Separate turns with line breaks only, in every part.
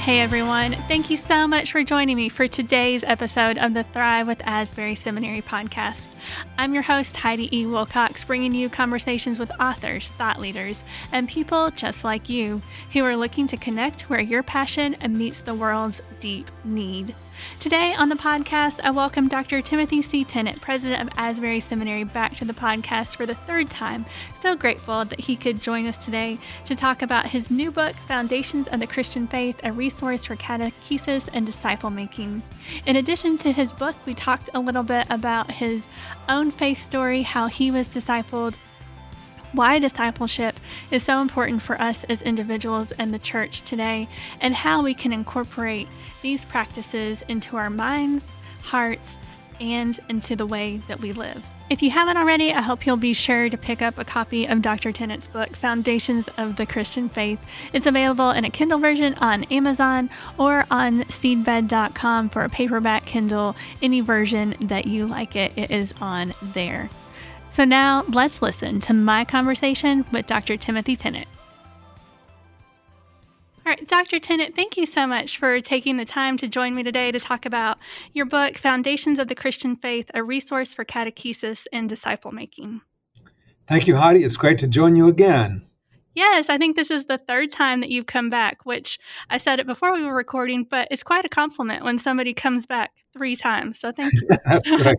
Hey everyone, thank you so much for joining me for today's episode of the Thrive with Asbury Seminary podcast. I'm your host, Heidi E. Wilcox, bringing you conversations with authors, thought leaders, and people just like you who are looking to connect where your passion meets the world's deep need. Today on the podcast, I welcome Dr. Timothy C. Tennent, president of Asbury Seminary, back to the podcast for the third time. So grateful that he could join us today to talk about his new book, Foundations of the Christian Faith, a resource for catechesis and disciple making. In addition to his book, we talked a little bit about his own faith story, how he was discipled why discipleship is so important for us as individuals and the church today, and how we can incorporate these practices into our minds, hearts, and into the way that we live. If you haven't already, I hope you'll be sure to pick up a copy of Dr. Tennent's book, Foundations of the Christian Faith. It's available in a Kindle version on Amazon or on seedbed.com for a paperback Kindle. Any version that you like it, it is on there. So now let's listen to my conversation with Dr. Timothy Tennent. All right, Dr. Tennent, thank you so much for taking the time to join me today to talk about your book, Foundations of the Christian Faith, a resource for catechesis and disciple making.
Thank you, Heidi. It's great to join you again.
Yes, I think this is the third time that you've come back, which I said it before we were recording, but it's quite a compliment when somebody comes back three times. So thank you.
That's great.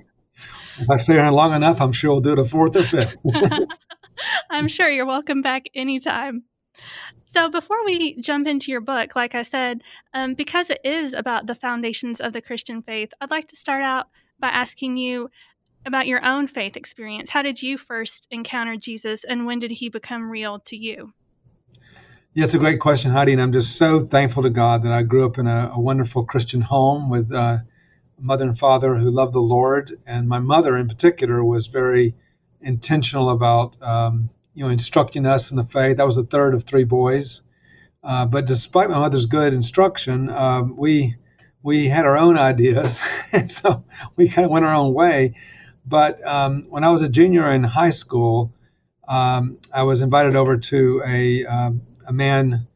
If I stay on long enough, I'm sure we'll do it a fourth or fifth.
I'm sure you're welcome back anytime. So, before we jump into your book, like I said, um, because it is about the foundations of the Christian faith, I'd like to start out by asking you about your own faith experience. How did you first encounter Jesus, and when did he become real to you?
Yeah, it's a great question, Heidi, and I'm just so thankful to God that I grew up in a, a wonderful Christian home with uh, mother and father who loved the Lord, and my mother in particular was very intentional about um, you know instructing us in the faith. I was the third of three boys, uh, but despite my mother's good instruction, um, we we had our own ideas, and so we kind of went our own way. But um, when I was a junior in high school, um, I was invited over to a um, a man.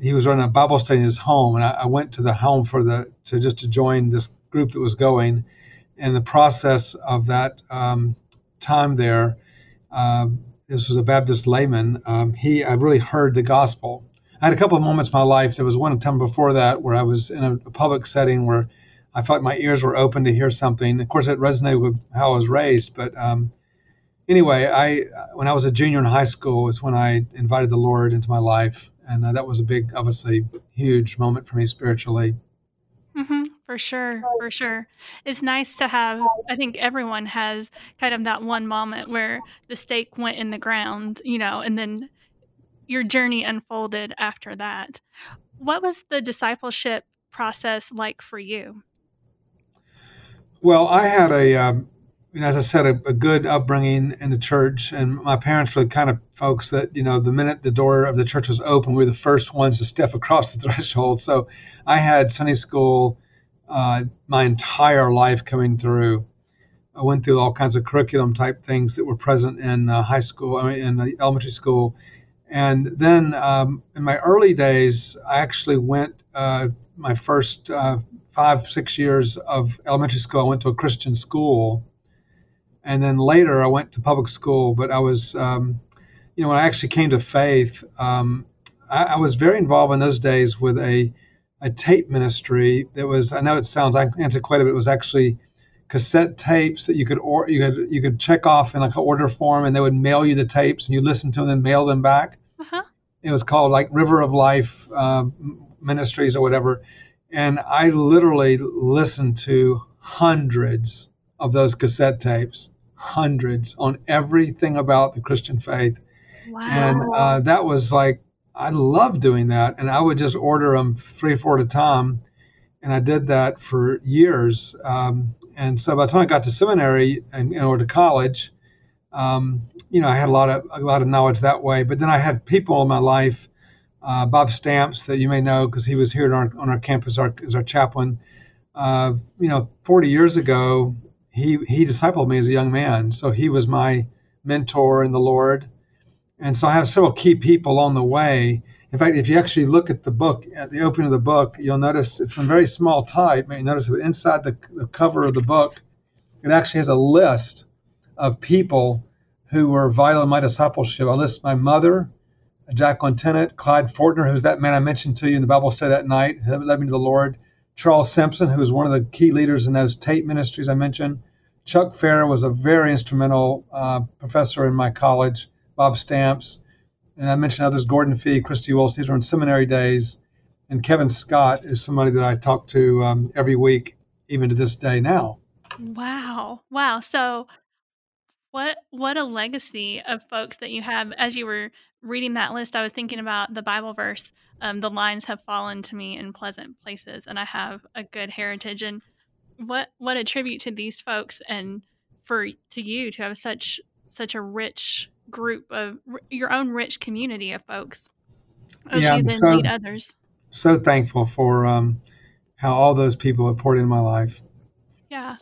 He was running a Bible study in his home, and I, I went to the home for the to just to join this group that was going. And the process of that um, time there, uh, this was a Baptist layman. Um, he, I really heard the gospel. I had a couple of moments in my life. There was one time before that where I was in a, a public setting where I felt my ears were open to hear something. Of course, it resonated with how I was raised. But um, anyway, I when I was a junior in high school was when I invited the Lord into my life, and uh, that was a big, obviously, huge moment for me spiritually.
For sure, for sure. It's nice to have, I think everyone has kind of that one moment where the stake went in the ground, you know, and then your journey unfolded after that. What was the discipleship process like for you?
Well, I had a, um, you know, as I said, a, a, good upbringing in the church, and my parents were the kind of folks that, you know, the minute the door of the church was open, we were the first ones to step across the threshold. So I had Sunday school uh, my entire life coming through. I went through all kinds of curriculum type things that were present in uh, high school, I mean, in elementary school. And then um, in my early days, I actually went uh, my first uh, five, six years of elementary school, I went to a Christian school. And then later, I went to public school. But I was, um, you know, when I actually came to faith, um, I, I was very involved in those days with a a tape ministry that was I know it sounds antiquated, but it was actually cassette tapes that you could or you could you could check off in like an order form, and they would mail you the tapes, and you listen to them and mail them back. Uh-huh. It was called like River of Life uh, Ministries or whatever, and I literally listened to hundreds of those cassette tapes, hundreds on everything about the Christian faith. Wow. And uh, that was like I love doing that, and I would just order them three four at a time, and I did that for years. Um, and so by the time I got to seminary and, and or to college, um, you know, I had a lot of a lot of knowledge that way. But then I had people in my life, uh, Bob Stamps, that you may know because he was here on our, on our campus our, as our chaplain. Uh, you know, 40 years ago, he he discipled me as a young man, so he was my mentor in the Lord. And so I have several key people on the way. In fact, if you actually look at the book, at the opening of the book, you'll notice it's in very small type. You notice that inside the, the cover of the book, it actually has a list of people who were vital in my discipleship. I list my mother, Jacqueline Tennent, Clyde Fortner, who's that man I mentioned to you in the Bible study that night, who led me to the Lord, Charles Simpson, who was one of the key leaders in those Tate ministries I mentioned. Chuck Fair was a very instrumental uh, professor in my college. Bob Stamps, and I mentioned others, Gordon Fee, Christy Wilson. These were in seminary days. And Kevin Scott is somebody that I talk to um, every week, even to this day now.
Wow. Wow. So what what a legacy of folks that you have. As you were reading that list, I was thinking about the Bible verse, um, the lines have fallen to me in pleasant places, and I have a good heritage. And what what a tribute to these folks and for to you to have such such a rich group of your own rich community of folks as yeah, you then so, lead others.
So thankful for um, how all those people have poured in my life.
Yeah.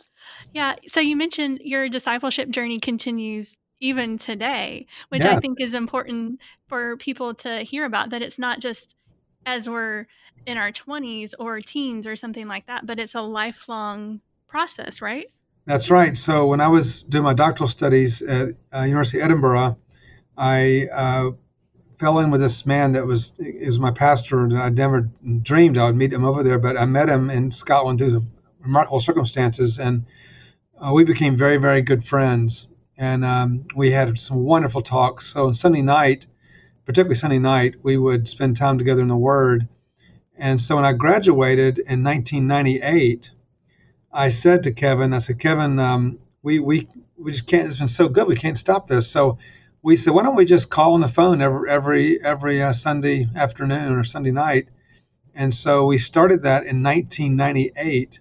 Yeah. So you mentioned your discipleship journey continues even today, which yeah. I think is important for people to hear about that it's not just as we're in our 20s or teens or something like that, but it's a lifelong process, right?
That's right. So when I was doing my doctoral studies at uh, University of Edinburgh, I uh, fell in with this man that was is my pastor, and I never dreamed I would meet him over there, but I met him in Scotland through remarkable circumstances, and uh, we became very, very good friends, and um, we had some wonderful talks. So on Sunday night, particularly Sunday night, we would spend time together in the Word. And so when I graduated in 1998, I said to Kevin, I said, Kevin, um, we we we just can't. It's been so good, we can't stop this. So we said, why don't we just call on the phone every every every uh, Sunday afternoon or Sunday night? And so we started that in 1998,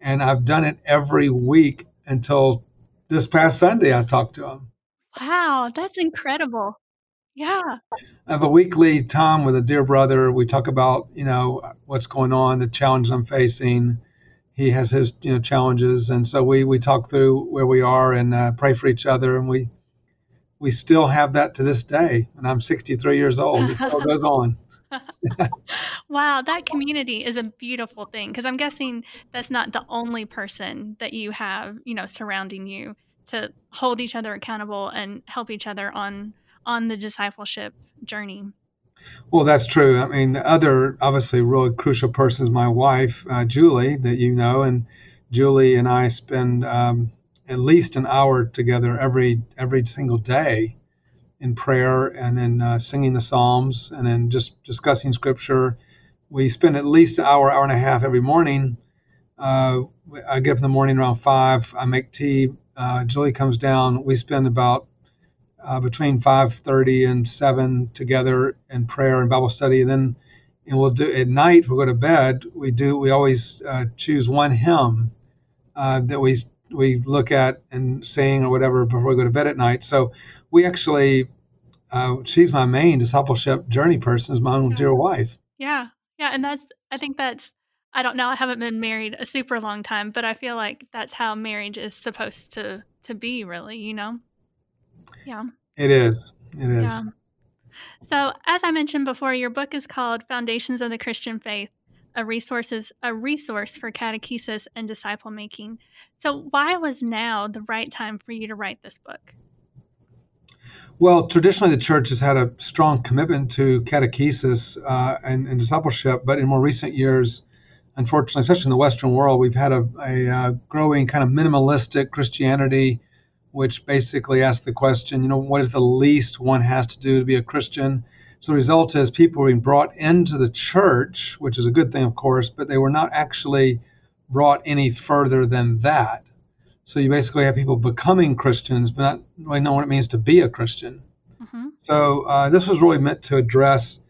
and I've done it every week until this past Sunday. I talked to him.
Wow, that's incredible. Yeah.
I have a weekly time with a dear brother. We talk about, you know, what's going on, the challenges I'm facing. He has his, you know, challenges, and so we we talk through where we are and uh, pray for each other, and we we still have that to this day. And I'm 63 years old. It still goes on.
wow, that community is a beautiful thing because I'm guessing that's not the only person that you have, you know, surrounding you to hold each other accountable and help each other on on the discipleship journey.
Well, that's true. I mean, the other obviously really crucial person is my wife, uh, Julie, that you know, and Julie and I spend um, at least an hour together every every single day in prayer and then uh, singing the psalms and then just discussing scripture. We spend at least an hour, hour and a half every morning. Uh, I get up in the morning around five. I make tea. Uh, Julie comes down. We spend about uh, between 5:30 and 7 together in prayer and Bible study. And then and we'll do at night. We'll go to bed. We do. We always uh, choose one hymn uh, that we we look at and sing or whatever before we go to bed at night. So we actually, uh, she's my main discipleship journey person, is my own yeah. dear wife.
Yeah, yeah, and that's I think that's I don't know. I haven't been married a super long time, but I feel like that's how marriage is supposed to to be, really. You know. Yeah.
It is. It is. Yeah.
So, as I mentioned before, your book is called Foundations of the Christian Faith a resources a resource for catechesis and disciple making. So why was now the right time for you to write this book?
Well, traditionally the church has had a strong commitment to catechesis uh, and, and, discipleship, but in more recent years, unfortunately, especially in the Western world, we've had a, a, a uh, growing kind of minimalistic Christianity, which basically asks the question, you know, what is the least one has to do to be a Christian? So the result is people are being brought into the church, which is a good thing, of course, but they were not actually brought any further than that. So you basically have people becoming Christians, but not really know what it means to be a Christian. Mm-hmm. So uh, this was really meant to address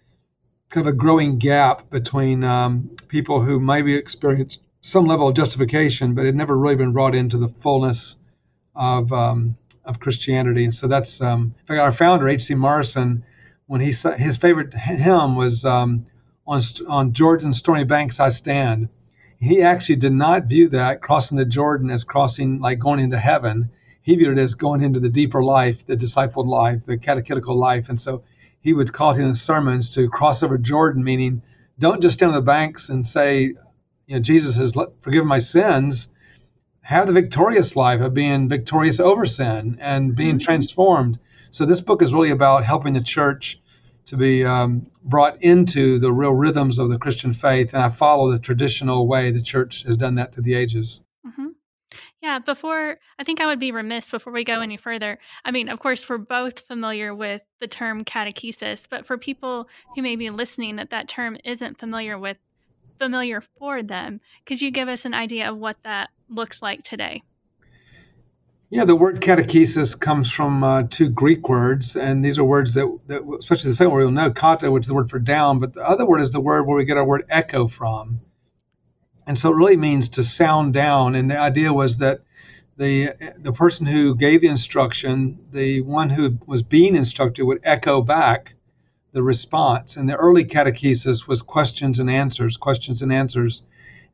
kind of a growing gap between um, people who maybe experienced some level of justification, but had never really been brought into the fullness of um, of Christianity. And so that's um, in fact our founder H.C. Morrison when he his favorite hymn was um, on on Jordan's stormy banks I stand. He actually did not view that crossing the Jordan as crossing like going into heaven. He viewed it as going into the deeper life, the discipled life, the catechetical life, and so he would call it in his sermons to cross over Jordan, meaning don't just stand on the banks and say, you know, Jesus has forgiven my sins. Have the victorious life of being victorious over sin and being mm-hmm. transformed. So this book is really about helping the church to be um, brought into the real rhythms of the Christian faith, and I follow the traditional way the church has done that through the ages.
Mm-hmm. Yeah, before I think I would be remiss before we go any further. I mean, of course, we're both familiar with the term catechesis, but for people who may be listening that that term isn't familiar with familiar for them, could you give us an idea of what that looks like today?
Yeah, the word catechesis comes from uh, two Greek words, and these are words that, that, especially the second word you'll know, kata, which is the word for down, but the other word is the word where we get our word echo from. And so it really means to sound down. And the idea was that the the person who gave the instruction, the one who was being instructed, would echo back the response. And the early catechesis was questions and answers, questions and answers.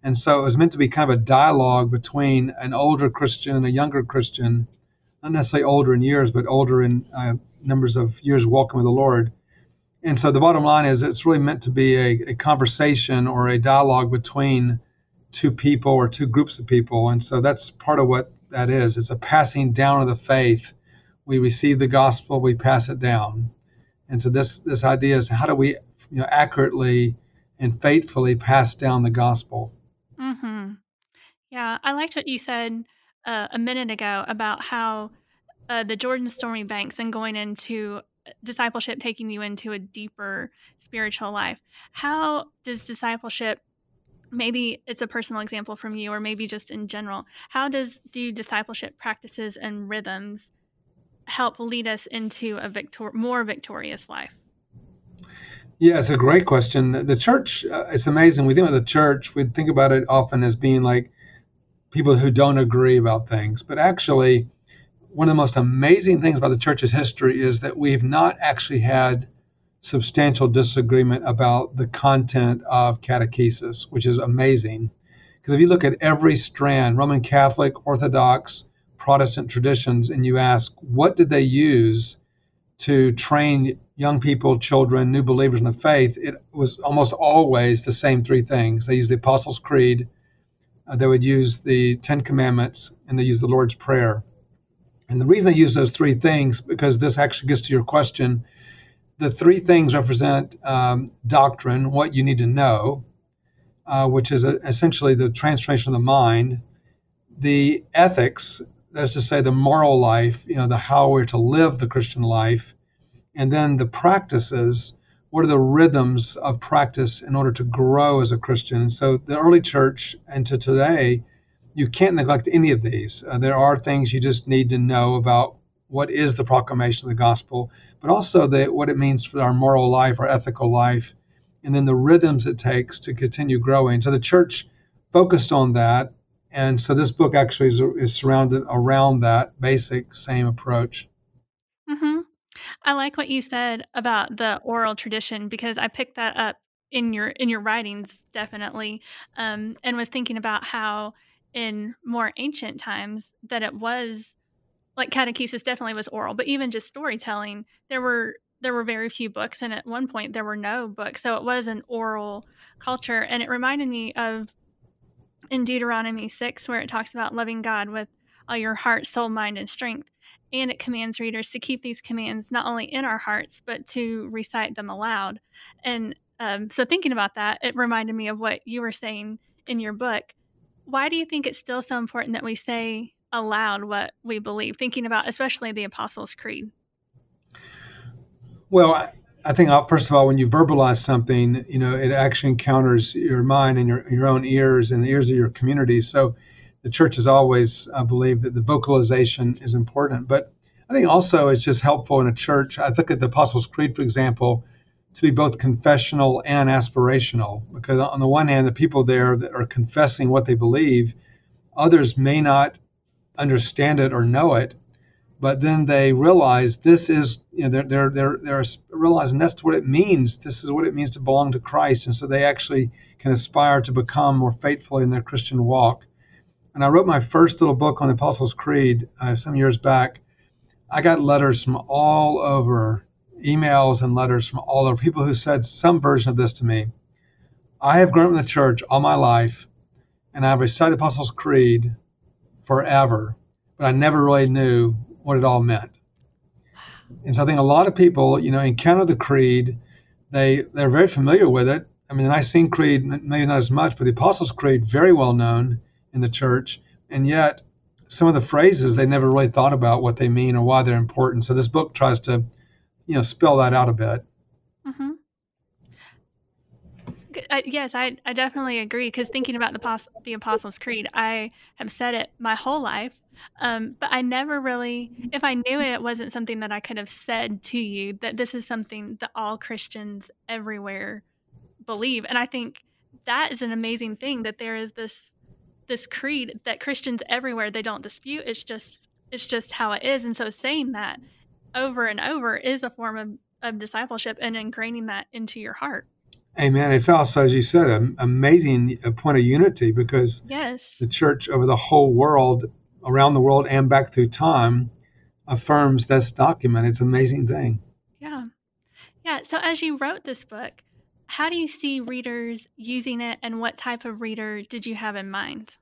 And so it was meant to be kind of a dialogue between an older Christian and a younger Christian, not necessarily older in years, but older in uh, numbers of years walking with the Lord. And so the bottom line is it's really meant to be a, a conversation or a dialogue between two people or two groups of people. And so that's part of what that is. It's a passing down of the faith. We receive the gospel, we pass it down. And so this this idea is how do we you know accurately and faithfully pass down the gospel?
Mm-hmm. Yeah, I liked what you said uh, a minute ago about how uh, the Jordan Stormy Banks and going into uh, discipleship taking you into a deeper spiritual life. How does discipleship maybe it's a personal example from you or maybe just in general how does do discipleship practices and rhythms help lead us into a victor- more victorious life?
Yeah it's a great question. The church uh, it's amazing. We think about the church we think about it often as being like people who don't agree about things. But actually one of the most amazing things about the church's history is that we've not actually had substantial disagreement about the content of catechesis, which is amazing. Because if you look at every strand, Roman Catholic, Orthodox, Protestant traditions, and you ask, what did they use to train young people, children, new believers in the faith? It was almost always the same three things. They used the Apostles' Creed, uh, they would use the Ten Commandments, and they use the Lord's Prayer. And the reason they use those three things, because this actually gets to your question, the three things represent um, doctrine, what you need to know, uh, which is a, essentially the transformation of the mind, the ethics, that's to say the moral life, you know, the how we're to live the Christian life, and then the practices. What are the rhythms of practice in order to grow as a Christian? So the early church and to today, you can't neglect any of these. Uh, there are things you just need to know about what is the proclamation of the gospel but also the, what it means for our moral life, our ethical life, and then the rhythms it takes to continue growing. So the church focused on that. And so this book actually is, is surrounded around that basic same approach.
Mm-hmm. I like what you said about the oral tradition because I picked that up in your in your writings definitely, um, and was thinking about how in more ancient times that it was like catechesis definitely was oral, but even just storytelling, there were there were very few books, and at one point there were no books, so it was an oral culture, and it reminded me of in Deuteronomy six where it talks about loving God with all your heart, soul, mind, and strength, and it commands readers to keep these commands not only in our hearts but to recite them aloud. And um, so, thinking about that, it reminded me of what you were saying in your book. Why do you think it's still so important that we say aloud what we believe, thinking about especially the Apostles' Creed?
Well, I think uh, first of all, when you verbalize something, you know, it actually encounters your mind and your your own ears and the ears of your community. So, the church has always believed that the vocalization is important. But I think also it's just helpful in a church. I look at the Apostles' Creed, for example, to be both confessional and aspirational. Because on the one hand, the people there that are confessing what they believe, others may not understand it or know it, but then they realize this is you know they're they're they're, they're realizing that's what it means. This is what it means to belong to Christ, and so they actually can aspire to become more faithful in their Christian walk. And I wrote my first little book on the Apostles' Creed uh, some years back. I got letters from all over emails and letters from all the people who said some version of this to me. I have grown up in the church all my life, and I've recited the Apostles' Creed forever, but I never really knew what it all meant. And so I think a lot of people, you know, encounter the creed. They they're very familiar with it. I mean, the Nicene Creed, maybe not as much, but the Apostles' Creed, very well known in the church. And yet, some of the phrases they never really thought about what they mean or why they're important. So this book tries to, you know, spell that out a bit.
Mm-hmm. I, yes, I, I definitely agree. Because thinking about the the Apostles' Creed, I have said it my whole life, um, but I never really, if I knew it, it wasn't something that I could have said to you. That this is something that all Christians everywhere believe, and I think that is an amazing thing that there is this this creed that Christians everywhere they don't dispute. It's just it's just how it is, and so saying that over and over is a form of, of discipleship and ingraining that into your heart.
Amen. It's also, as you said, an amazing point of unity because
yes.
the church over the whole world, around the world and back through time, affirms this document. It's an amazing thing.
Yeah. Yeah. So, as you wrote this book, how do you see readers using it and what type of reader did you have in mind?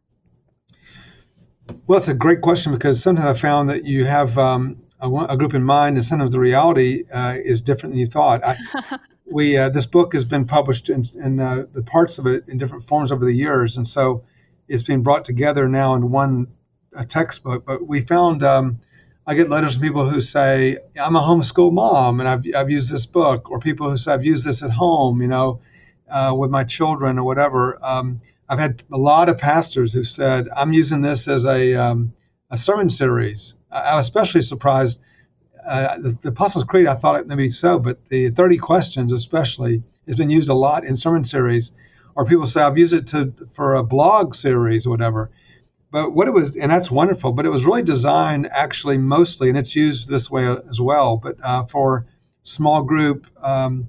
Well, it's a great question because sometimes I found that you have um, a, a, group in mind, and sometimes the reality uh, is different than you thought. I, we uh, this book has been published in, in uh, the parts of it in different forms over the years, and so it's being brought together now in one textbook. But we found um, I get letters from people who say I'm a homeschool mom and I've I've used this book, or people who say I've used this at home, you know, uh, with my children or whatever. Um, I've had a lot of pastors who said I'm using this as a um, a sermon series. I was especially surprised uh, the, the, Apostles' Creed, I thought it maybe so, but the 30 questions, especially, has been used a lot in sermon series, or people say I've used it to for a blog series or whatever. But what it was, and that's wonderful, but it was really designed actually mostly, and it's used this way as well, but uh, for small group, um,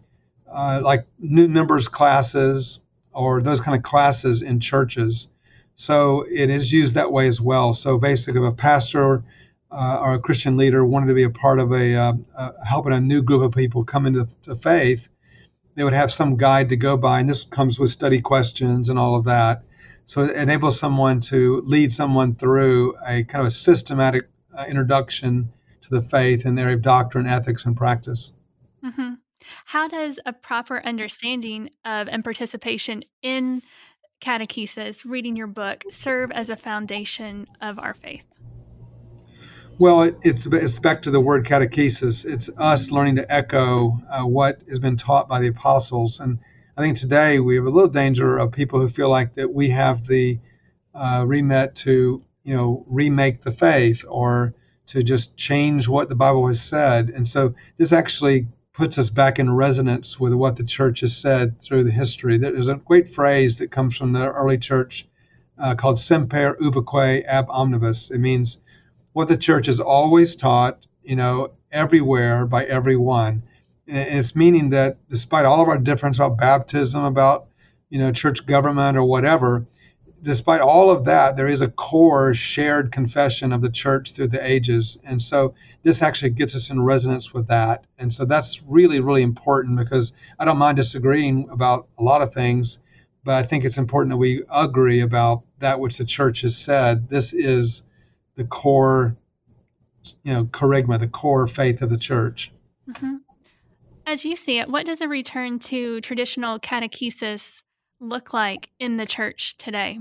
uh, like new members classes or those kind of classes in churches. So it is used that way as well. So basically, if a pastor uh, or a Christian leader wanted to be a part of a uh, uh, helping a new group of people come into faith, they would have some guide to go by, and this comes with study questions and all of that. So it enables someone to lead someone through a kind of a systematic uh, introduction to the faith and the area of doctrine, ethics, and practice.
Mm-hmm. How does a proper understanding of and participation in catechesis, reading your book, serve as a foundation of our faith?
Well, it's, it's back to the word catechesis. It's us learning to echo uh, what has been taught by the apostles. And I think today we have a little danger of people who feel like that we have the uh, remit to, you know, remake the faith or to just change what the Bible has said. And so this actually puts us back in resonance with what the church has said through the history. There's a great phrase that comes from the early church uh, called semper ubique ab omnibus. It means what the church has always taught, you know, everywhere by everyone. And it's meaning that despite all of our difference about baptism, about, you know, church government or whatever, despite all of that, there is a core shared confession of the church through the ages. And so this actually gets us in resonance with that. And so that's really, really important because I don't mind disagreeing about a lot of things, but I think it's important that we agree about that which the church has said. This is the core, you know, kerygma, the core faith of the church.
Mm-hmm. As you see it, what does a return to traditional catechesis look like in the church today?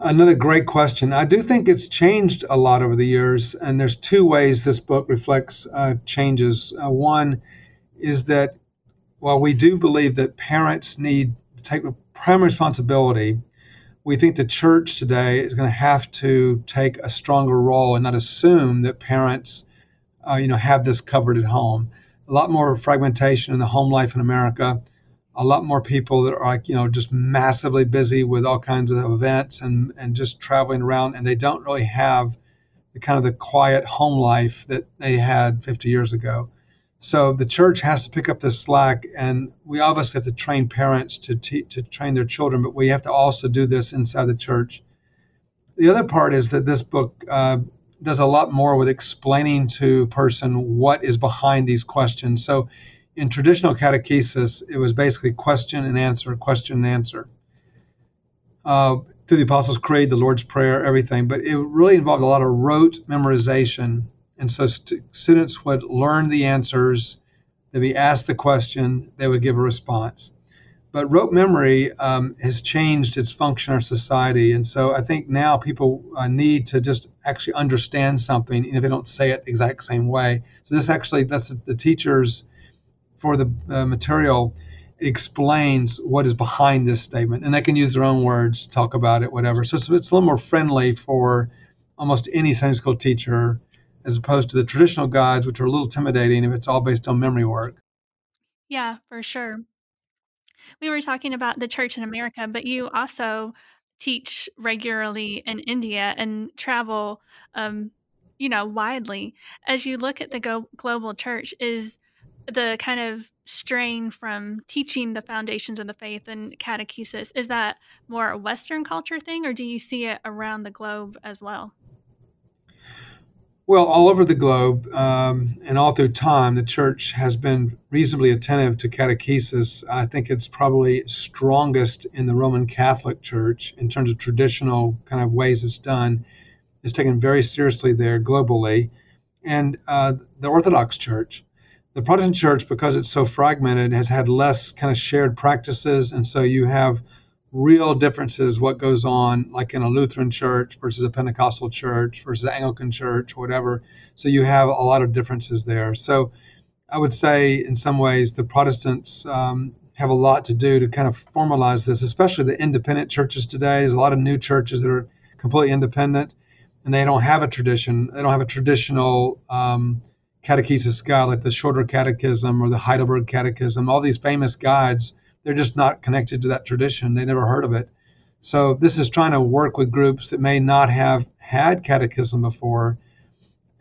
Another great question. I do think it's changed a lot over the years, and there's two ways this book reflects uh, changes. Uh, one is that while we do believe that parents need to take the primary responsibility we think the church today is going to have to take a stronger role and not assume that parents, uh, you know, have this covered at home. A lot more fragmentation in the home life in America. A lot more people that are like, you know, just massively busy with all kinds of events and and just traveling around, and they don't really have the kind of the quiet home life that they had 50 years ago. So the church has to pick up the slack, and we obviously have to train parents to te- to train their children, but we have to also do this inside the church. The other part is that this book uh, does a lot more with explaining to a person what is behind these questions. So in traditional catechesis, it was basically question and answer, question and answer. Uh, through the Apostles' Creed, the Lord's Prayer, everything, but it really involved a lot of rote memorization. And so st- students would learn the answers, they'd be asked the question, they would give a response. But rote memory um, has changed its function in our society. And so I think now people uh, need to just actually understand something, even if they don't say it the exact same way. So this actually, that's the teachers for the uh, material explains what is behind this statement, and they can use their own words, talk about it, whatever. So it's, it's a little more friendly for almost any Sunday school teacher, as opposed to the traditional guides, which are a little intimidating if it's all based on memory work.
Yeah, for sure. We were talking about the church in America, but you also teach regularly in India and travel, um, you know, widely. As you look at the go- global church, is the kind of strain from teaching the foundations of the faith and catechesis is that more a western culture thing or do you see it around the globe as well
well all over the globe um, and all through time the church has been reasonably attentive to catechesis. I think it's probably strongest in the roman catholic church in terms of traditional kind of ways it's done. It's taken very seriously there globally. And uh, the orthodox church the Protestant church, because it's so fragmented, has had less kind of shared practices. And so you have real differences what goes on, like in a Lutheran church versus a Pentecostal church versus an Anglican church, whatever. So you have a lot of differences there. So I would say, in some ways, the Protestants um, have a lot to do to kind of formalize this, especially the independent churches today. There's a lot of new churches that are completely independent and they don't have a tradition. They don't have a traditional um, catechesis guide, like the Shorter Catechism or the Heidelberg Catechism, all these famous guides, they're just not connected to that tradition. They never heard of it. So this is trying to work with groups that may not have had catechism before.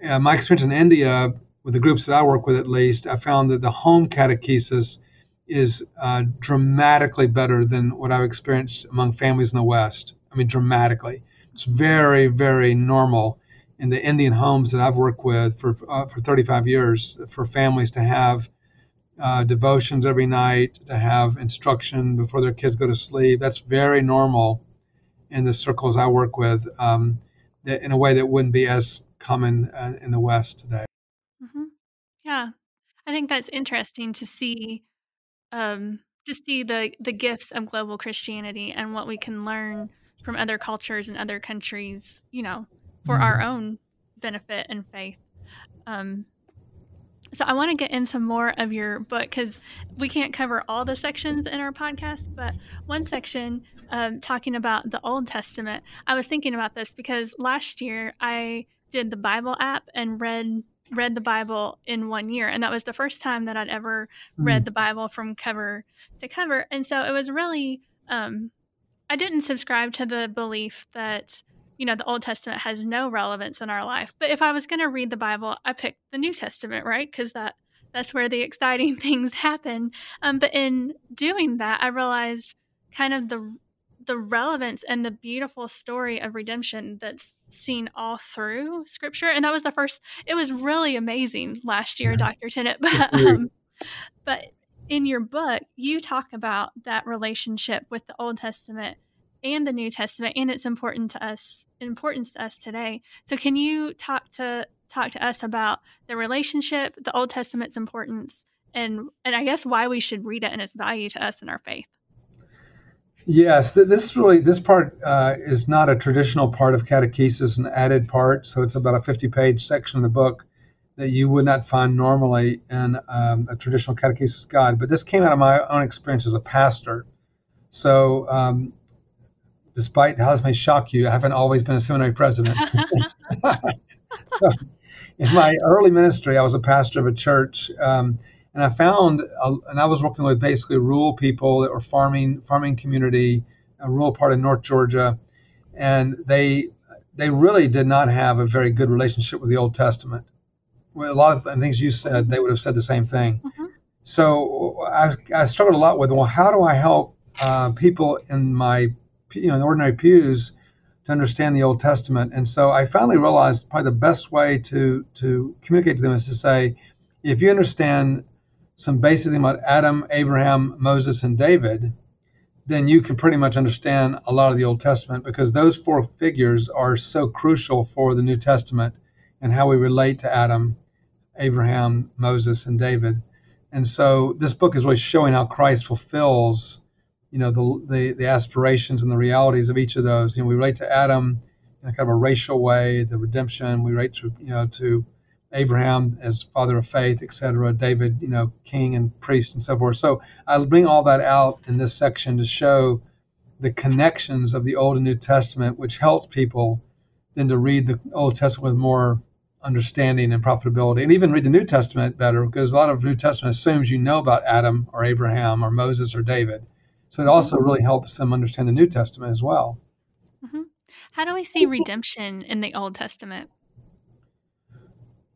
Uh, my experience in India, with the groups that I work with at least, I found that the home catechesis is uh, dramatically better than what I've experienced among families in the West. I mean, dramatically. It's very, very normal in the Indian homes that I've worked with for uh, for 35 years for families to have uh, devotions every night, to have instruction before their kids go to sleep. That's very normal in the circles I work with, um, in a way that wouldn't be as common uh, in the West today.
Mm-hmm. Yeah, I think that's interesting to see. Um, to see the the gifts of global Christianity and what we can learn from other cultures and other countries. You know, for our mm-hmm. own benefit and faith. Um, so I want to get into more of your book because we can't cover all the sections in our podcast, but one section um, talking about the Old Testament. I was thinking about this because last year I did the Bible app and read read the Bible in one year, and that was the first time that I'd ever read mm. the Bible from cover to cover, and so it was really. Um, I didn't subscribe to the belief that you know, the Old Testament has no relevance in our life. But if I was going to read the Bible, I picked the New Testament, right? Because that that's where the exciting things happen. Um, but in doing that, I realized kind of the the relevance and the beautiful story of redemption that's seen all through Scripture. And that was the first. It was really amazing last year, Doctor Tennent. But um, but in your book, you talk about that relationship with the Old Testament and the New Testament, and it's important to us importance to us today. So, can you talk to talk to us about the relationship, the Old Testament's importance, and and I guess why we should read it and its value to us in our faith?
Yes, this really this part uh, is not a traditional part of catechesis, an added part. So it's about a 50-page section of the book that you would not find normally in um, a traditional catechesis guide. But this came out of my own experience as a pastor. So um, despite how this may shock you, I haven't always been a seminary president. so, in my early ministry, I was a pastor of a church, um, and I found, uh, and I was working with basically rural people that were farming, farming community, a rural part of North Georgia, and they they really did not have a very good relationship with the Old Testament. Well, a lot of things you said, they would have said the same thing. Mm-hmm. So I, I struggled a lot with, well, how do I help uh, people in my you know, in ordinary pews to understand the Old Testament. And so I finally realized probably the best way to to communicate to them is to say, if you understand some basic thing about Adam, Abraham, Moses, and David, then you can pretty much understand a lot of the Old Testament because those four figures are so crucial for the New Testament and how we relate to Adam, Abraham, Moses, and David. And so this book is really showing how Christ fulfills, you know, the the, the aspirations and the realities of each of those. You know, we relate to Adam in a kind of a racial way, the redemption. We relate to, you know, to Abraham as father of faith, etc. David, you know, king and priest and so forth. So I'll bring all that out in this section to show the connections of the Old and New Testament, which helps people then to read the Old Testament with more understanding and profitability, and even read the New Testament better, because a lot of New Testament assumes you know about Adam or Abraham or Moses or David. So it also really helps them understand the New Testament as well.
Mm-hmm. How do we see redemption in the Old Testament?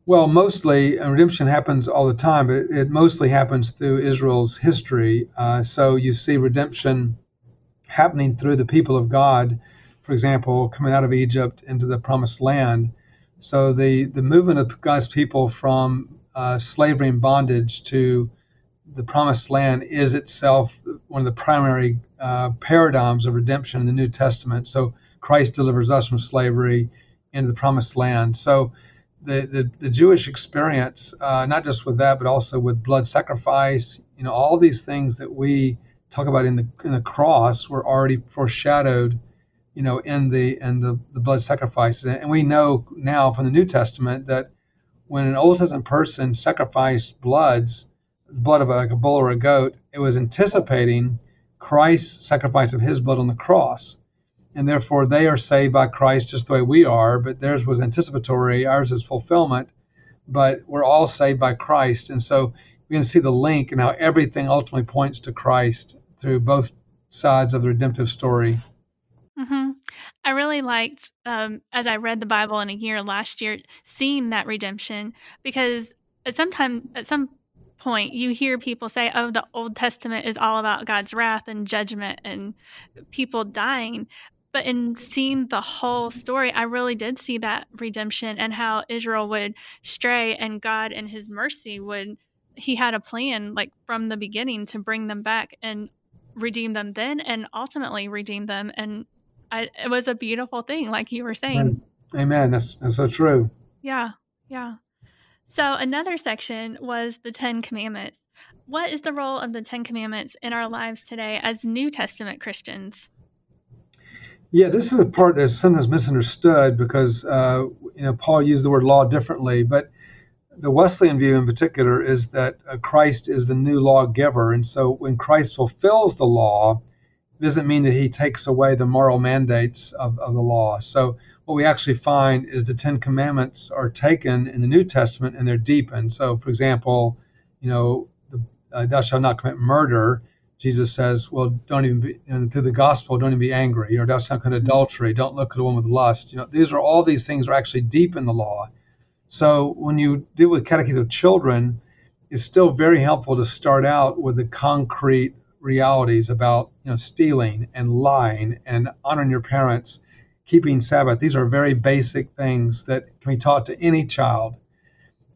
Well, mostly redemption happens all the time, but it, it mostly happens through Israel's history. Uh, so you see redemption happening through the people of God, for example, coming out of Egypt into the promised land. So the, the movement of God's people from uh, slavery and bondage to the promised land is itself one of the primary uh, paradigms of redemption in the New Testament. So Christ delivers us from slavery into the promised land. So the, the, the Jewish experience, uh, not just with that, but also with blood sacrifice, you know, all these things that we talk about in the in the cross were already foreshadowed, you know, in the in the, the blood sacrifices. And we know now from the New Testament that when an Old Testament person sacrificed bloods, blood of a, like a bull or a goat, it was anticipating Christ's sacrifice of his blood on the cross and therefore they are saved by Christ just the way we are, but theirs was anticipatory, ours is fulfillment, but we're all saved by Christ. And so we can see the link and how everything ultimately points to Christ through both sides of the redemptive story.
Mm-hmm. I really liked, um, as I read the Bible in a year last year, seeing that redemption because at some time, at some point, you hear people say, "Oh, the Old Testament is all about God's wrath and judgment and people dying." But in seeing the whole story, I really did see that redemption and how Israel would stray and God and his mercy would he had a plan like from the beginning to bring them back and redeem them then and ultimately redeem them. And I, it was a beautiful thing like you were saying.
Amen. That's, that's so true.
Yeah. Yeah so another section was the 10 commandments. What is the role of the 10 commandments in our lives today as new testament christians?
Yeah, this is a part that's sometimes misunderstood because uh, you know Paul used the word law differently, but the Wesleyan view in particular is that uh, Christ is the new lawgiver, and so when Christ fulfills the law, it doesn't mean that he takes away the moral mandates of, of the law. So what we actually find is the Ten Commandments are taken in the New Testament and they're deepened. So, for example, you know, the, uh, thou shalt not commit murder Jesus says, well, don't even be, and through the gospel, don't even be angry. You know, don't not commit adultery. Don't look at a woman with lust. You know, these are all these things are actually deep in the law. So when you deal with catechism of children, it's still very helpful to start out with the concrete realities about you know stealing and lying and honoring your parents, keeping Sabbath. These are very basic things that can be taught to any child.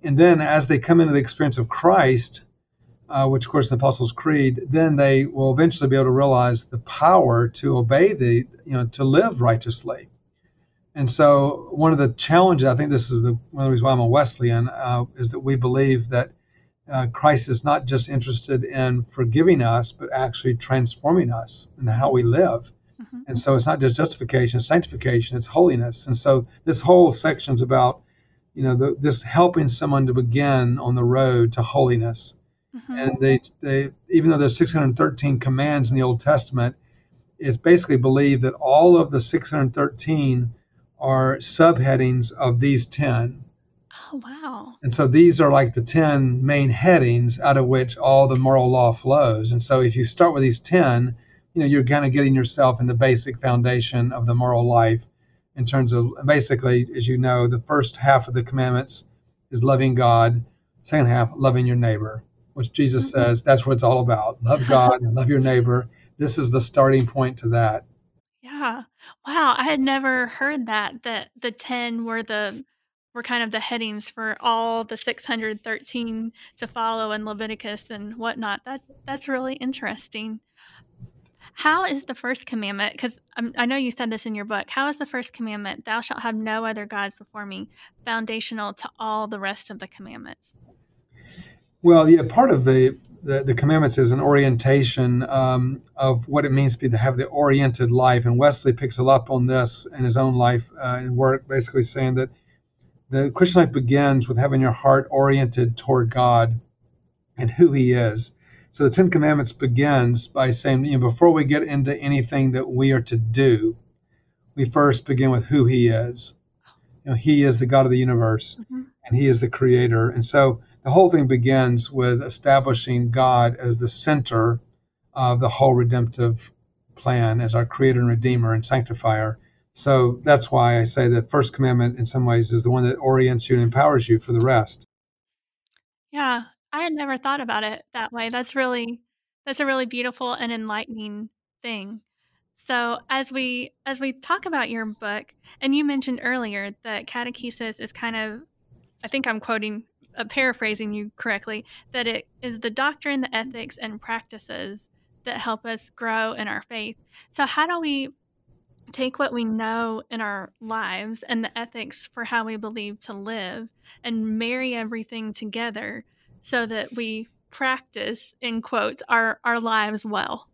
And then as they come into the experience of Christ, uh, which of course the Apostles' Creed, then they will eventually be able to realize the power to obey the, you know, to live righteously. And so one of the challenges, I think this is the one of the reasons why I'm a Wesleyan, uh, is that we believe that uh, Christ is not just interested in forgiving us, but actually transforming us in how we live. Mm-hmm. And so it's not just justification, it's sanctification, it's holiness. And so this whole section is about, you know, the, this helping someone to begin on the road to holiness Mm-hmm. And they, they, even though there's 613 commands in the Old Testament, it's basically believed that all of the 613 are subheadings of these 10.
Oh, wow.
And so these are like the 10 main headings out of which all the moral law flows. And so if you start with these 10, you know, you're kind of getting yourself in the basic foundation of the moral life in terms of basically, as you know, the first half of the commandments is loving God, second half, loving your neighbor which Jesus mm-hmm. says that's what it's all about. Love God and love your neighbor. This is the starting point to that.
Yeah. Wow, I had never heard that that the 10 were the were kind of the headings for all the 613 to follow in Leviticus and whatnot. That's that's really interesting. How is the first commandment? Because I know you said this in your book. How is the first commandment, "Thou shalt have no other gods before me," foundational to all the rest of the commandments?
Well, yeah, part of the the, the commandments is an orientation um, of what it means to be to have the oriented life. And Wesley picks it up on this in his own life uh, and work, basically saying that the Christian life begins with having your heart oriented toward God and who He is. So the Ten Commandments begins by saying, you know, before we get into anything that we are to do, we first begin with who He is. You know, He is the God of the universe, mm-hmm. and He is the Creator. And so the whole thing begins with establishing God as the center of the whole redemptive plan, as our Creator and Redeemer and Sanctifier. So that's why I say that first commandment, in some ways, is the one that orients you and empowers you for the rest.
Yeah, I had never thought about it that way. That's really that's a really beautiful and enlightening thing. So as we as we talk about your book, and you mentioned earlier that catechesis is kind of, I think I'm quoting, uh, paraphrasing you correctly, that it is the doctrine, the ethics, and practices that help us grow in our faith. So how do we take what we know in our lives and the ethics for how we believe to live and marry everything together so that we practice in quotes our our lives well?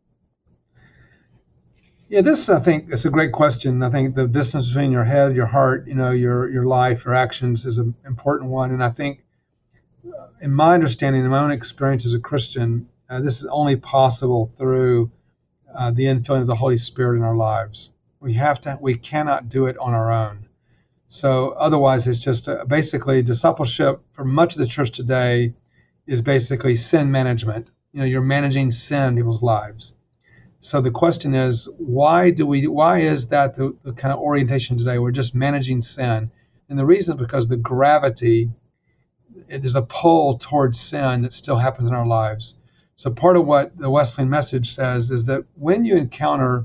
Yeah this i think is a great question. I think the distance between your head your heart you know your your life your actions is an important one. And i think in my understanding in my own experience as a christian uh, this is only possible through uh, the infilling of the holy spirit in our lives. We have to we cannot do it on our own. So otherwise it's just uh, basically discipleship for much of the church today is basically sin management. You know, you're managing sin in people's lives. So the question is, why do we? Why is that the, the kind of orientation today? We're just managing sin, and the reason is because the gravity, it is a pull towards sin that still happens in our lives. So part of what the Wesleyan message says is that when you encounter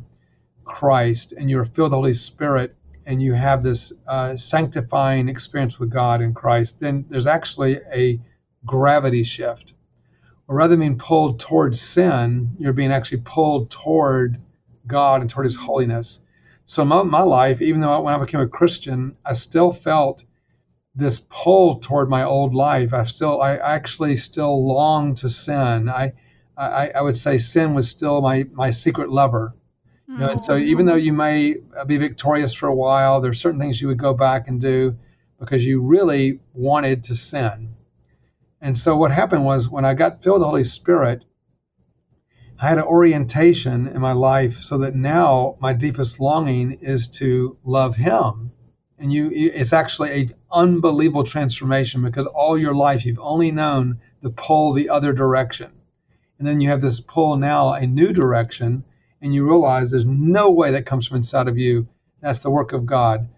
Christ and you're filled with the Holy Spirit and you have this uh, sanctifying experience with God in Christ, then there's actually a gravity shift. Or rather than being pulled towards sin, you're being actually pulled toward God and toward His holiness. So my, my life, even though when I became a Christian, I still felt this pull toward my old life. I still, I actually still long to sin. I, I, I would say sin was still my my secret lover. You know, and so mm-hmm. even though you may be victorious for a while, there's certain things you would go back and do because you really wanted to sin. And so what happened was when I got filled with the Holy Spirit, I had an orientation in my life so that now my deepest longing is to love Him. And you, it's actually an unbelievable transformation because all your life you've only known the pull the other direction. And then you have this pull now, a new direction, and you realize there's no way that comes from inside of you. That's the work of God.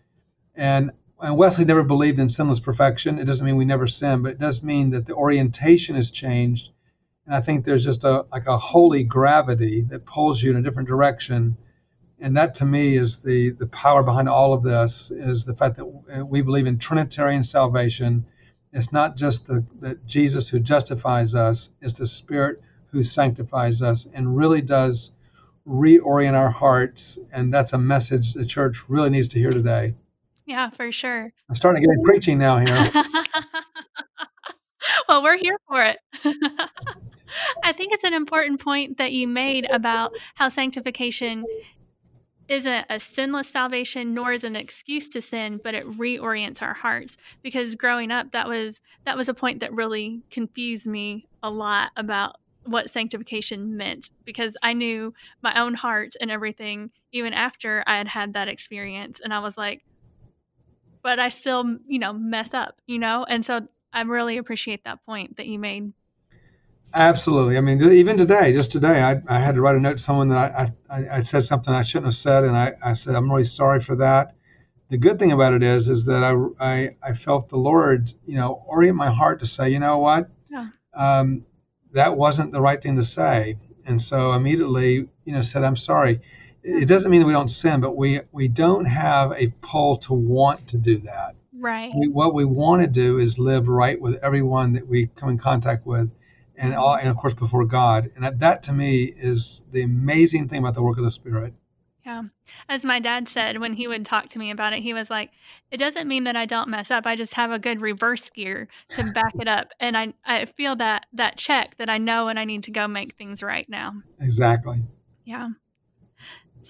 And and Wesley never believed in sinless perfection. It doesn't mean we never sin, but it does mean that the orientation has changed. And I think there's just a like a holy gravity that pulls you in a different direction. And that to me is the the power behind all of this is the fact that uh, we believe in Trinitarian salvation. It's not just the, the Jesus who justifies us, it's the Spirit who sanctifies us and really does reorient our hearts. And that's a message the church really needs to hear today.
Yeah, for sure.
I'm starting to get preaching now here.
well, we're here for it. I think it's an important point that you made about how sanctification isn't a sinless salvation nor is an excuse to sin but it reorients our hearts because growing up that was that was a point that really confused me a lot about what sanctification meant because I knew my own heart and everything even after I had had that experience and I was like but I still, you know, mess up, you know? And so I really appreciate that point that you made.
Absolutely. I mean, even today, just today, I, I had to write a note to someone that I, I, I said something I shouldn't have said. And I, I said, I'm really sorry for that. The good thing about it is, is that I, I, I felt the Lord, you know, orient my heart to say, you know what? Yeah. Um, that wasn't the right thing to say. And so immediately, you know, said, I'm sorry. It doesn't mean that we don't sin, but we we don't have a pull to want to do that.
Right.
We, what we want to do is live right with everyone that we come in contact with, and all, and of course before God. And that, that to me is the amazing thing about the work of the Spirit.
Yeah. As my dad said when he would talk to me about it, he was like, it doesn't mean that I don't mess up. I just have a good reverse gear to back it up. And I, I feel that that check that I know and I need to go make things right now.
Exactly.
Yeah.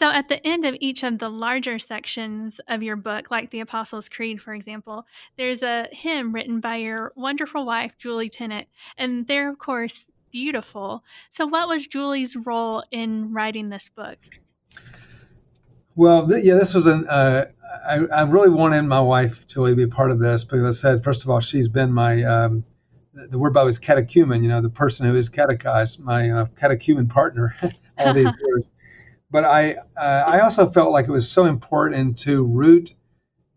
So at the end of each of the larger sections of your book, like the Apostles' Creed, for example, there's a hymn written by your wonderful wife, Julie Tennent. And they're, of course, beautiful. So what was Julie's role in writing this book?
Well, th- yeah, this was an. Uh, I, I really wanted my wife Julie to be a part of this because I said, first of all, she's been my. Um, the word Bible is catechumen, you know, the person who is catechized, my uh, catechumen partner all these years. But I, uh, I also felt like it was so important to root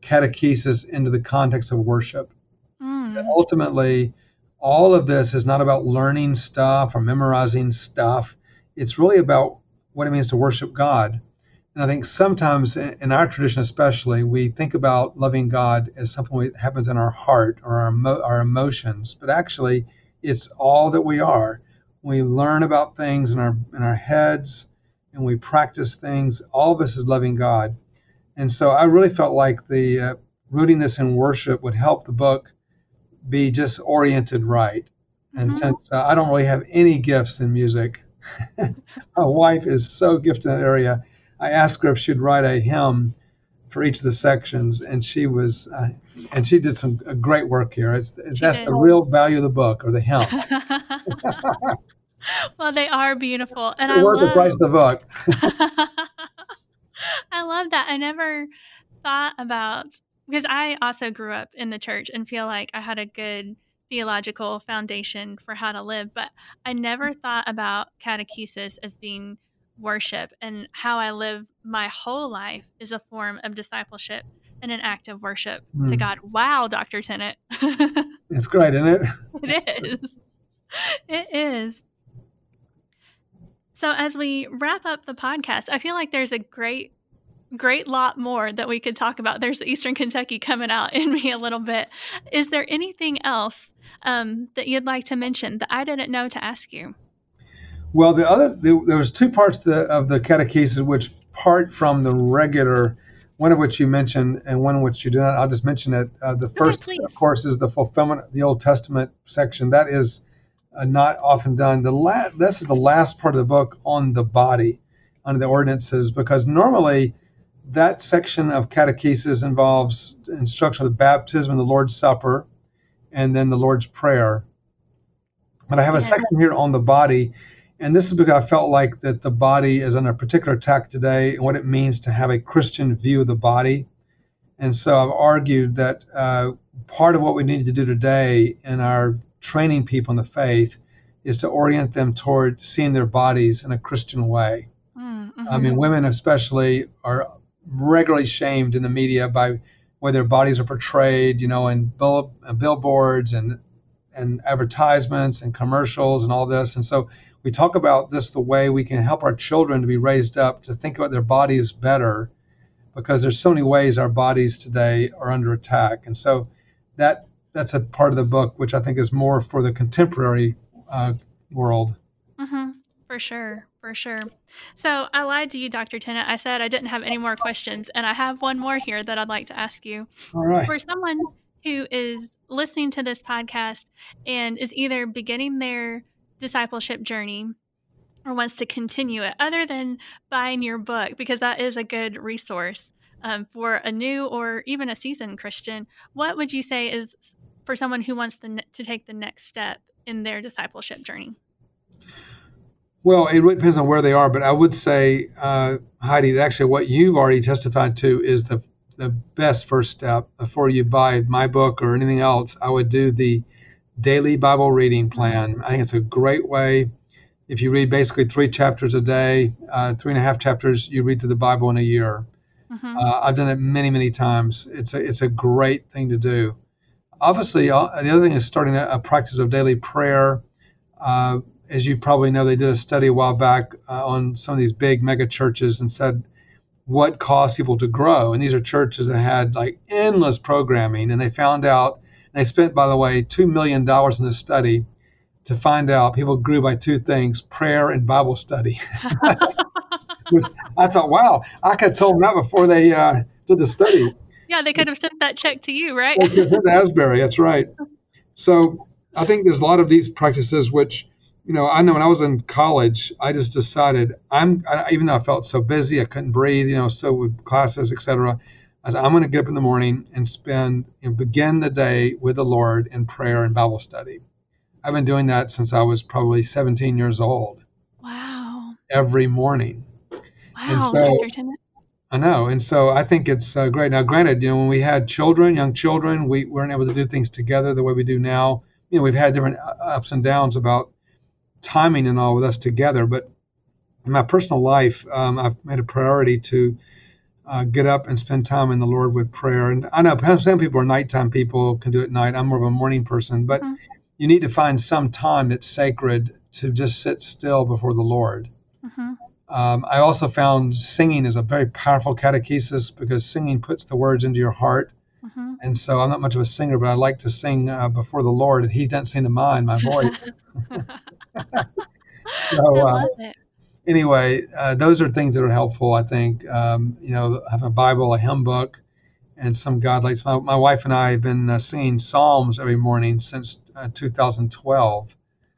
catechesis into the context of worship.
Mm.
Ultimately, all of this is not about learning stuff or memorizing stuff. It's really about what it means to worship God. And I think sometimes in our tradition, especially, we think about loving God as something that happens in our heart or our, emo- our emotions, but actually, it's all that we are. We learn about things in our in our heads, and we practice things. All of us is loving God, and so I really felt like the uh, rooting this in worship would help the book be just oriented right. And
Mhm.
since uh, I don't really have any gifts in music, my wife is so gifted in that area. I asked her if she'd write a hymn for each of the sections, and she was, uh, and she did some uh, great work here. It's,
She
that's
did.
the real value of the book or the hymn.
well, they are beautiful. And I
Worth the
love
price of the book.
I love that. I never thought about because I also grew up in the church and feel like I had a good theological foundation for how to live, but I never thought about catechesis as being worship and how I live my whole life is a form of discipleship and an act of worship to
Hmm.
God. Wow, Dr. Tennent.
It's great, isn't it?
It is. It is. So as we wrap up the podcast, I feel like there's a great great lot more that we could talk about. There's the Eastern Kentucky coming out in me a little bit. Is there anything else um, that you'd like to mention that I didn't know to ask you?
Well, the other the, there was two parts of the, of the catechesis which part from the regular, one of which you mentioned and one which you did not. I'll just mention it. Uh, the first,
please.
of course, is the fulfillment of the Old Testament section. That is uh, not often done. The la- this is the last part of the book on the body, on the ordinances, because normally that section of catechesis involves instruction of the baptism and the Lord's Supper, and then the Lord's Prayer. But I have a
Yeah.
section here on the body, and this is because I felt like that the body is under particular attack today, and what it means to have a Christian view of the body. And so I've argued that uh, part of what we need to do today in our training people in the faith is to orient them toward seeing their bodies in a Christian way.
Mm,
I mean, women especially are regularly shamed in the media by where their bodies are portrayed, you know, in bill, uh, billboards and and advertisements and commercials and all this. And so we talk about this the way we can help our children to be raised up to think about their bodies better, because there's so many ways our bodies today are under attack. And so that that's a part of the book which I think is more for the contemporary uh, world.
hmm For sure, for sure. So I lied to you, Dr. Tennent. I said I didn't have any more questions, and I have one more here that I'd like to ask you.
All right.
For someone who is listening to this podcast and is either beginning their discipleship journey or wants to continue it, other than buying your book, because that is a good resource um, for a new or even a seasoned Christian, what would you say is for someone who wants the, to take the next step in their discipleship journey?
Well, it really depends on where they are, but I would say, uh, Heidi, actually what you've already testified to is the the best first step before you buy my book or anything else. I would do the daily Bible reading plan. I think it's a great way. If you read basically three chapters a day, uh, three and a half chapters, you read through the Bible in a year.
hmm
Uh, I've done it many, many times. It's a it's a great thing to do. Obviously, uh, the other thing is starting a, a practice of daily prayer. Uh, as you probably know, they did a study a while back uh, on some of these big mega churches and said what caused people to grow. And these are churches that had like endless programming. And they found out, they spent, by the way, $2 million in this study to find out people grew by two things prayer and Bible study. Which I thought, wow, I could have told them that before they uh, did the study.
Yeah, they could have sent that check to you, right?
Asbury, that's right. So I think there's a lot of these practices which, you know, I know when I was in college, I just decided I'm, I, even though I felt so busy, I couldn't breathe, you know, so with classes, etc. I said, I'm going to get up in the morning and spend, you know, begin the day with the Lord in prayer and Bible study. I've been doing that since I was probably 17 years old.
Wow.
Every morning.
Wow, so, Dr.
I know, and so I think it's uh, great. Now, granted, you know, when we had children, young children, we weren't able to do things together the way we do now. You know, we've had different uh, ups and downs about timing and all with us together. But in my personal life, um, I've made a priority to uh, get up and spend time in the Lord with prayer. And I know some people are nighttime people, can do it at night. I'm more of a morning person, but mm-hmm. you need to find some time that's sacred to just sit still before the Lord. Mm-hmm. Um, I also found singing is a very powerful catechesis because singing puts the words into your heart. Mm-hmm. And so I'm not much of a singer, but I like to sing uh, before the Lord, and He doesn't seem to mind my voice. so, uh, anyway, uh, those are things that are helpful. I think um, you know, I have a Bible, a hymn book, and some godlights. My, my wife and I have been uh, singing psalms every morning since uh, 2012.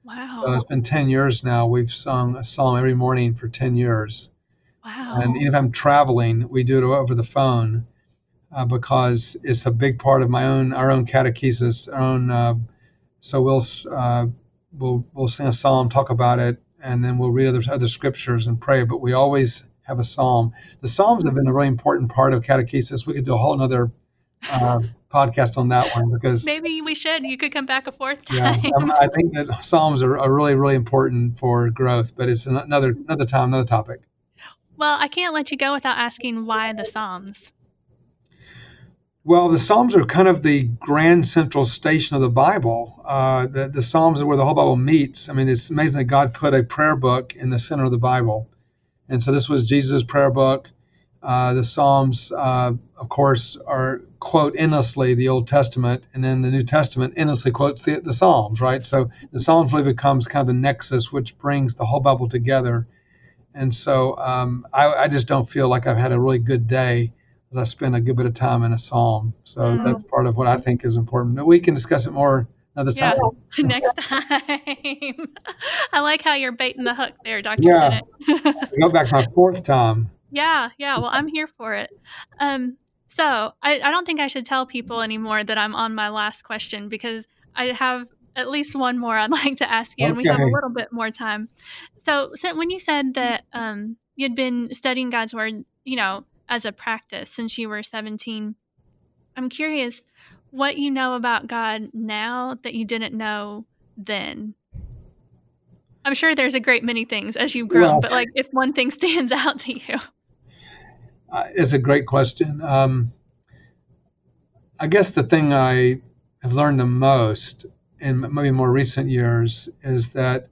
Wow.
So it's been 10 years now. We've sung a psalm every morning for 10 years.
Wow.
And even if I'm traveling, we do it over the phone uh, because it's a big part of my own, our own catechesis, our own. Uh, so we'll, uh, we'll, we'll sing a psalm, talk about it, and then we'll read other, other scriptures and pray. But we always have a psalm. The psalms have been a really important part of catechesis. We could do a whole other uh, podcast on that one because
maybe we should. You could come back a fourth time.
Yeah, um, I think that Psalms are, are really, really important for growth, but it's another another time, another topic.
Well, I can't let you go without asking why the Psalms.
Well, the Psalms are kind of the grand central station of the Bible. Uh, the, the Psalms are where the whole Bible meets. I mean, it's amazing that God put a prayer book in the center of the Bible. And so this was Jesus' prayer book. Uh, the Psalms, uh, of course, are quote endlessly the Old Testament, and then the New Testament endlessly quotes the, the Psalms, right? So the Psalms really becomes kind of the nexus which brings the whole Bible together. And so um, I, I, just don't feel like I've had a really good day as I spend a good bit of time in a Psalm. So mm. that's part of what I think is important. But we can discuss it more another time.
Yeah, next time. I like how you're baiting the hook there, Dr. Yeah.
go back my fourth time.
Yeah, yeah. Well, I'm here for it. Um, so I, I don't think I should tell people anymore that I'm on my last question because I have at least one more I'd like to ask you, okay. and we have a little bit more time. So, so when you said that um, you'd been studying God's word, you know, as a practice since you were 17, I'm curious what you know about God now that you didn't know then. I'm sure there's a great many things as you've grown, well, but like if one thing stands out to you.
Uh, it's a great question. Um, I guess the thing I have learned the most in maybe more recent years is that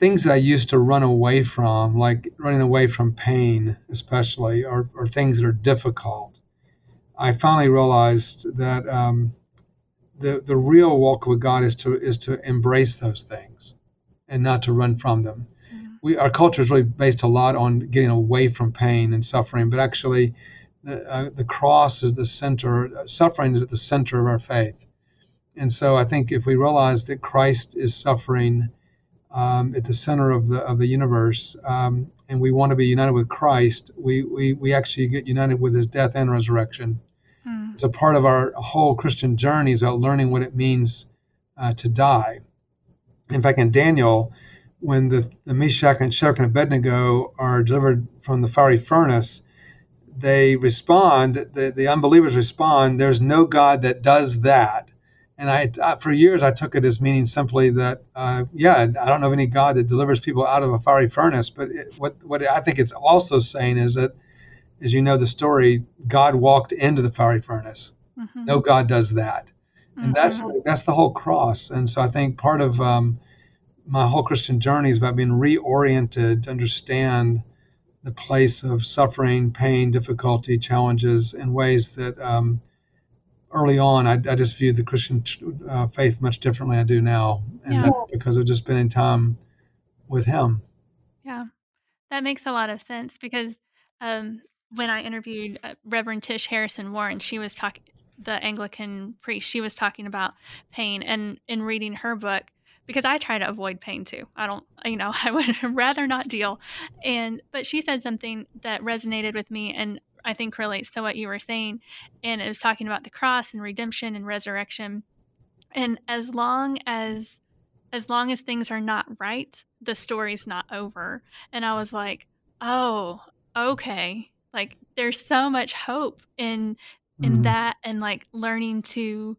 things I used to run away from, like running away from pain, especially, or, or things that are difficult, I finally realized that um, the the real walk with God is to is to embrace those things and not to run from them we our culture is really based a lot on getting away from pain and suffering, but actually, the, uh, the cross is the center. Suffering is at the center of our faith, and so I think if we realize that Christ is suffering um, at the center of the of the universe, um, and we want to be united with Christ, we we we actually get united with His death and resurrection. Hmm. It's a part of our whole Christian journey is about learning what it means uh, to die. In fact, in Daniel when the, the Meshach and Shadrach and Abednego are delivered from the fiery furnace, they respond, the, the unbelievers respond, there's no God that does that. And I, I for years, I took it as meaning simply that, uh, yeah, I don't know of any God that delivers people out of a fiery furnace. But it, what, what I think it's also saying is that, as you know the story, God walked into the fiery furnace. Mm-hmm. No God does that. And mm-hmm. that's that's the whole cross. And so I think part of um, my whole Christian journey is about being reoriented to understand the place of suffering, pain, difficulty, challenges in ways that um, early on I, I, just viewed the Christian uh, faith much differently I do now, and yeah. that's because of just spending time with Him.
Yeah, that makes a lot of sense because um, when I interviewed uh, Reverend Tish Harrison Warren, she was talking the Anglican priest. She was talking about pain, and in reading her book, because I try to avoid pain too. I don't, you know, I would rather not deal. And but she said something that resonated with me, and I think relates to what you were saying. And it was talking about the cross and redemption and resurrection. And as long as as long as things are not right, the story's not over. And I was like, oh, okay. Like there's so much hope in in mm-hmm. that and like learning to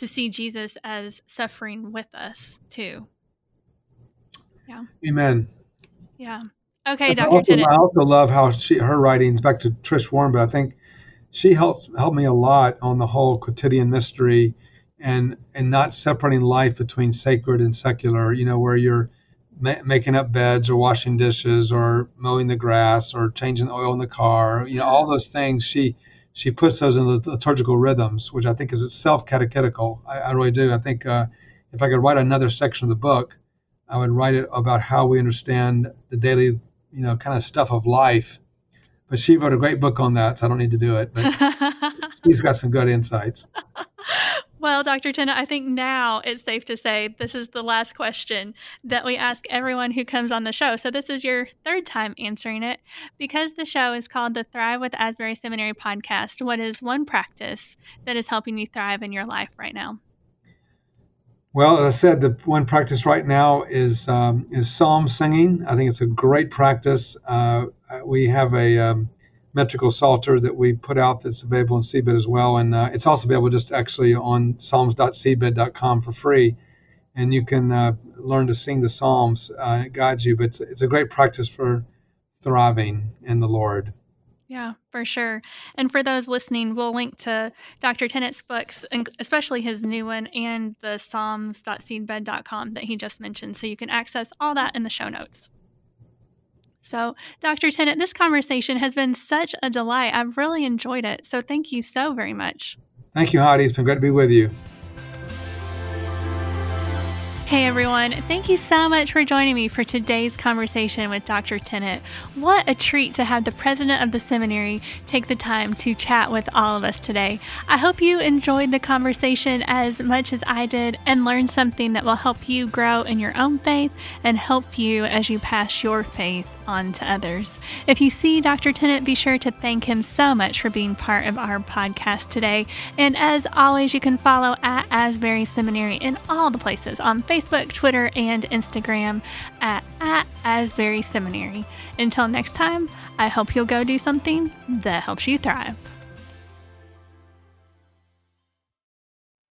to see Jesus as suffering with us too.
Yeah. Amen.
Yeah. Okay, Dr. Also,
I also love how she her writings back to Tish Warren, but I think she helps helped me a lot on the whole quotidian mystery and and not separating life between sacred and secular. You know, where you're ma- making up beds or washing dishes or mowing the grass or changing the oil in the car. You know, all those things she she puts those in the liturgical rhythms, which I think is itself catechetical. I, I really do. I think uh, if I could write another section of the book, I would write it about how we understand the daily, you know, kind of stuff of life. But she wrote a great book on that, so I don't need to do it. But she's got some good insights.
Well, Dr. Tennent, I think now it's safe to say this is the last question that we ask everyone who comes on the show. So this is your third time answering it. Because the show is called the Thrive with Asbury Seminary podcast, what is one practice that is helping you thrive in your life right now?
Well, as I said, the one practice right now is um, is psalm singing. I think it's a great practice. Uh, we have a um, metrical psalter that we put out that's available in Seedbed as well. And uh, it's also available just actually on psalms.seedbed.com for free. And you can uh, learn to sing the Psalms. Uh, it guides you, but it's, it's a great practice for thriving in the Lord.
Yeah, for sure. And for those listening, we'll link to Dr. Tennent's books, especially his new one and the psalms.seedbed.com that he just mentioned. So you can access all that in the show notes. So, Dr. Tennent, this conversation has been such a delight. I've really enjoyed it. So, thank you so very much.
Thank you, Heidi. It's been great to be with you.
Hey everyone, thank you so much for joining me for today's conversation with Dr. Tennent. What a treat to have the president of the seminary take the time to chat with all of us today. I hope you enjoyed the conversation as much as I did and learned something that will help you grow in your own faith and help you as you pass your faith on to others. If you see Dr. Tennent, be sure to thank him so much for being part of our podcast today. And as always, you can follow at Asbury Seminary in all the places on Facebook, Twitter, and Instagram at, at Asbury Seminary. Until next time, I hope you'll go do something that helps you thrive.